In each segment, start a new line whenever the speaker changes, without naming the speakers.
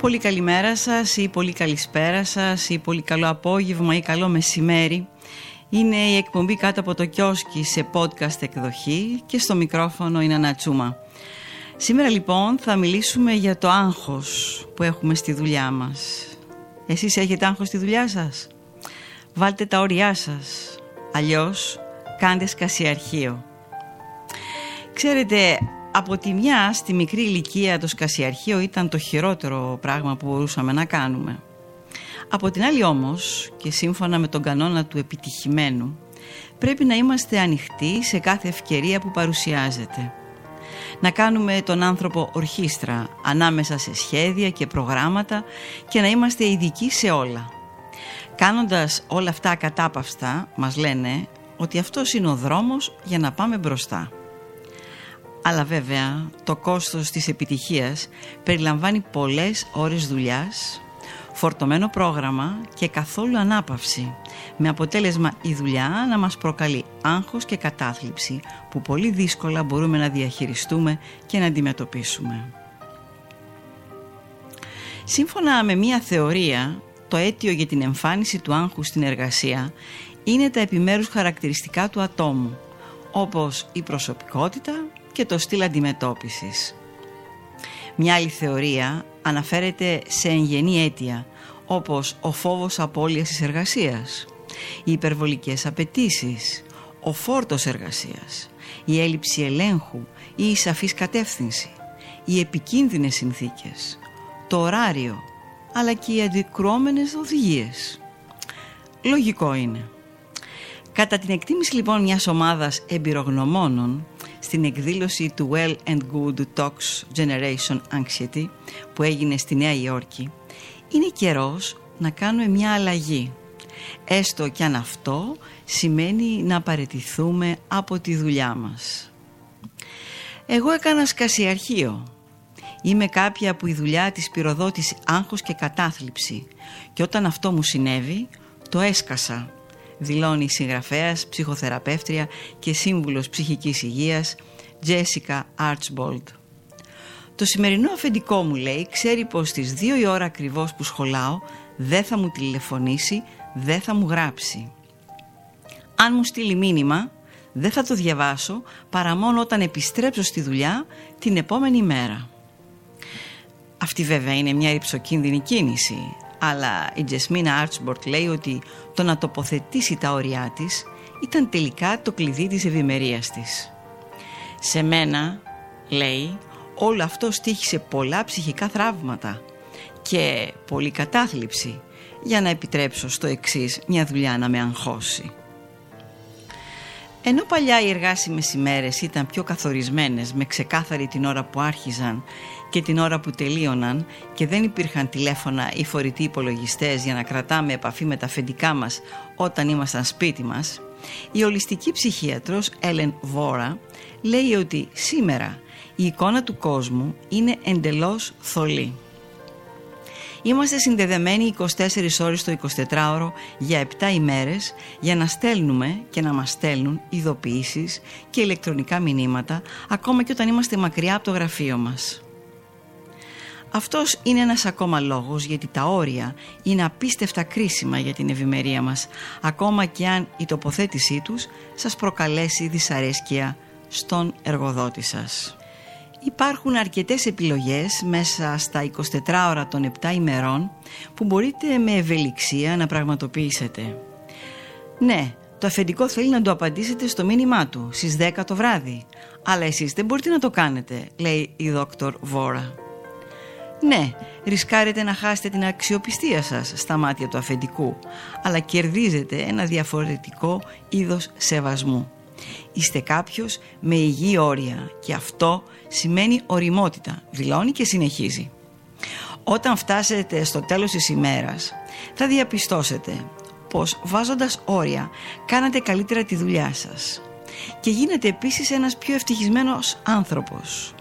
Πολύ καλημέρα σας ή πολύ καλησπέρα σας ή πολύ καλό απόγευμα ή καλό μεσημέρι. Είναι η εκπομπή κάτω από το κιόσκι σε podcast εκδοχή και στο μικρόφωνο είναι Ανατσούμα. Σήμερα λοιπόν θα μιλήσουμε για το άγχος που έχουμε στη δουλειά μας. Εσείς έχετε άγχος στη δουλειά σας; Βάλτε τα όρια σας. Αλλιώς κάντε σκασιαρχείο. Ξέρετε, από τη μια στη μικρή ηλικία το σκασιαρχείο ήταν το χειρότερο πράγμα που μπορούσαμε να κάνουμε. Από την άλλη όμως και σύμφωνα με τον κανόνα του επιτυχημένου πρέπει να είμαστε ανοιχτοί σε κάθε ευκαιρία που παρουσιάζεται. Να κάνουμε τον άνθρωπο ορχήστρα ανάμεσα σε σχέδια και προγράμματα και να είμαστε ειδικοί σε όλα. Κάνοντας όλα αυτά κατάπαυστα μας λένε ότι αυτός είναι ο δρόμος για να πάμε μπροστά. Αλλά βέβαια το κόστος της επιτυχίας περιλαμβάνει πολλές ώρες δουλειάς, φορτωμένο πρόγραμμα και καθόλου ανάπαυση με αποτέλεσμα η δουλειά να μας προκαλεί άγχος και κατάθλιψη που πολύ δύσκολα μπορούμε να διαχειριστούμε και να αντιμετωπίσουμε. Σύμφωνα με μία θεωρία, το αίτιο για την εμφάνιση του άγχου στην εργασία είναι τα επιμέρους χαρακτηριστικά του ατόμου, όπως η προσωπικότητα, και το στυλ αντιμετώπισης. Μια άλλη θεωρία αναφέρεται σε εγγενή αίτια όπως ο φόβος απώλειας της εργασίας, οι υπερβολικές απαιτήσεις, ο φόρτος εργασίας, η έλλειψη ελέγχου ή η σαφής κατεύθυνση, οι επικίνδυνες συνθήκες, το ωράριο αλλά και οι αντικρώμενες οδηγίες. Λογικό είναι. Κατά την εκτίμηση λοιπόν μιας ομάδας εμπειρογνωμόνων στην εκδήλωση του Well and Good Talks Generation Anxiety που έγινε στη Νέα Υόρκη είναι καιρός να κάνουμε μια αλλαγή έστω και αν αυτό σημαίνει να παρετηθούμε από τη δουλειά μας. Εγώ έκανα σκασιαρχείο. Είμαι κάποια που η δουλειά της πυροδότησε άγχος και κατάθλιψη και όταν αυτό μου συνέβη το έσκασα δηλώνει η συγγραφέας, ψυχοθεραπεύτρια και σύμβουλος ψυχικής υγείας Jessica Archbold. Το σημερινό αφεντικό μου λέει ξέρει πως στις 2 η ώρα ακριβώς που σχολάω δεν θα μου τηλεφωνήσει, δεν θα μου γράψει. Αν μου στείλει μήνυμα δεν θα το διαβάσω παρά μόνο όταν επιστρέψω στη δουλειά την επόμενη μέρα. Αυτή βέβαια είναι μια ρηψοκίνδυνη κίνηση αλλά η Τζεσμίνα Άρτσμπορτ λέει ότι το να τοποθετήσει τα όρια της ήταν τελικά το κλειδί της ευημερίας της. Σε μένα, λέει, όλο αυτό στήχησε πολλά ψυχικά θραύματα και πολλή κατάθλιψη για να επιτρέψω στο εξής μια δουλειά να με αγχώσει. Ενώ παλιά οι εργάσιμες ημέρες ήταν πιο καθορισμένες με ξεκάθαρη την ώρα που άρχιζαν και την ώρα που τελείωναν και δεν υπήρχαν τηλέφωνα ή φορητοί υπολογιστές για να κρατάμε επαφή με τα αφεντικά μας όταν ήμασταν σπίτι μας, η ολιστική ψυχίατρος Έλεν Βόρα λέει ότι σήμερα η εικόνα του κόσμου είναι εντελώς θολή. Είμαστε συνδεδεμένοι 24 ώρες το 24ωρο για 7 ημέρες για να στέλνουμε και να μας στέλνουν ειδοποιήσεις και ηλεκτρονικά μηνύματα ακόμα και όταν είμαστε μακριά από το γραφείο μας. Αυτός είναι ένας ακόμα λόγος γιατί τα όρια είναι απίστευτα κρίσιμα για την ευημερία μας ακόμα και αν η τοποθέτησή τους σας προκαλέσει δυσαρέσκεια στον εργοδότη σας. Υπάρχουν αρκετές επιλογές μέσα στα 24 ώρα των 7 ημερών που μπορείτε με ευελιξία να πραγματοποιήσετε. Ναι, το αφεντικό θέλει να το απαντήσετε στο μήνυμά του στις 10 το βράδυ, αλλά εσείς δεν μπορείτε να το κάνετε, λέει η δόκτωρ Βόρα. Ναι, ρισκάρετε να χάσετε την αξιοπιστία σας στα μάτια του αφεντικού, αλλά κερδίζετε ένα διαφορετικό είδος σεβασμού. Είστε κάποιος με υγιή όρια και αυτό σημαίνει οριμότητα, δηλώνει και συνεχίζει. Όταν φτάσετε στο τέλος της ημέρας θα διαπιστώσετε πως βάζοντας όρια κάνατε καλύτερα τη δουλειά σας και γίνετε επίσης ένας πιο ευτυχισμένος άνθρωπος.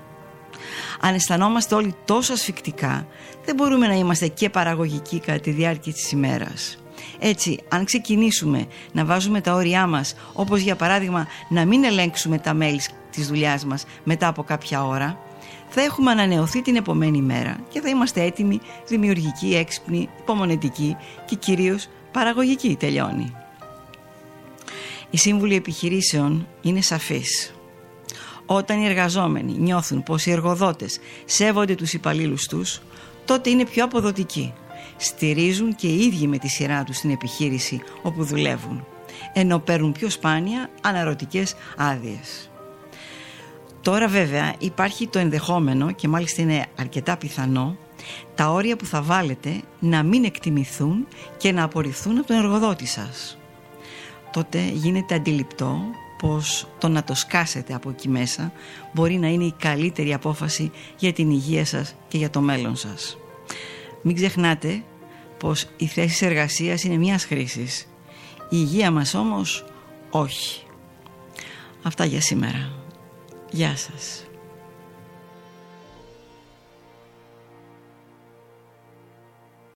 Αν αισθανόμαστε όλοι τόσο ασφικτικά δεν μπορούμε να είμαστε και παραγωγικοί κατά τη διάρκεια της ημέρας. Έτσι, αν ξεκινήσουμε να βάζουμε τα όρια μας, όπως για παράδειγμα να μην ελέγξουμε τα mails της δουλειάς μας μετά από κάποια ώρα, θα έχουμε ανανεωθεί την επομένη μέρα και θα είμαστε έτοιμοι, δημιουργικοί, έξυπνοι, υπομονετικοί και κυρίως παραγωγικοί τελειώνει. Οι σύμβουλοι επιχειρήσεων είναι σαφείς. Όταν οι εργαζόμενοι νιώθουν πως οι εργοδότες σέβονται τους υπαλλήλους τους, τότε είναι πιο αποδοτικοί. Στηρίζουν και οι ίδιοι με τη σειρά τους την επιχείρηση όπου δουλεύουν, ενώ παίρνουν πιο σπάνια αναρωτικές άδειες. Τώρα βέβαια υπάρχει το ενδεχόμενο και μάλιστα είναι αρκετά πιθανό τα όρια που θα βάλετε να μην εκτιμηθούν και να απορριφθούν από τον εργοδότη σας. Τότε γίνεται αντιληπτό πως το να το σκάσετε από εκεί μέσα μπορεί να είναι η καλύτερη απόφαση για την υγεία σας και για το μέλλον σας. Μην ξεχνάτε πως η θέση εργασίας είναι μιας χρήσης. Η υγεία μας όμως όχι. Αυτά για σήμερα. Γεια σας.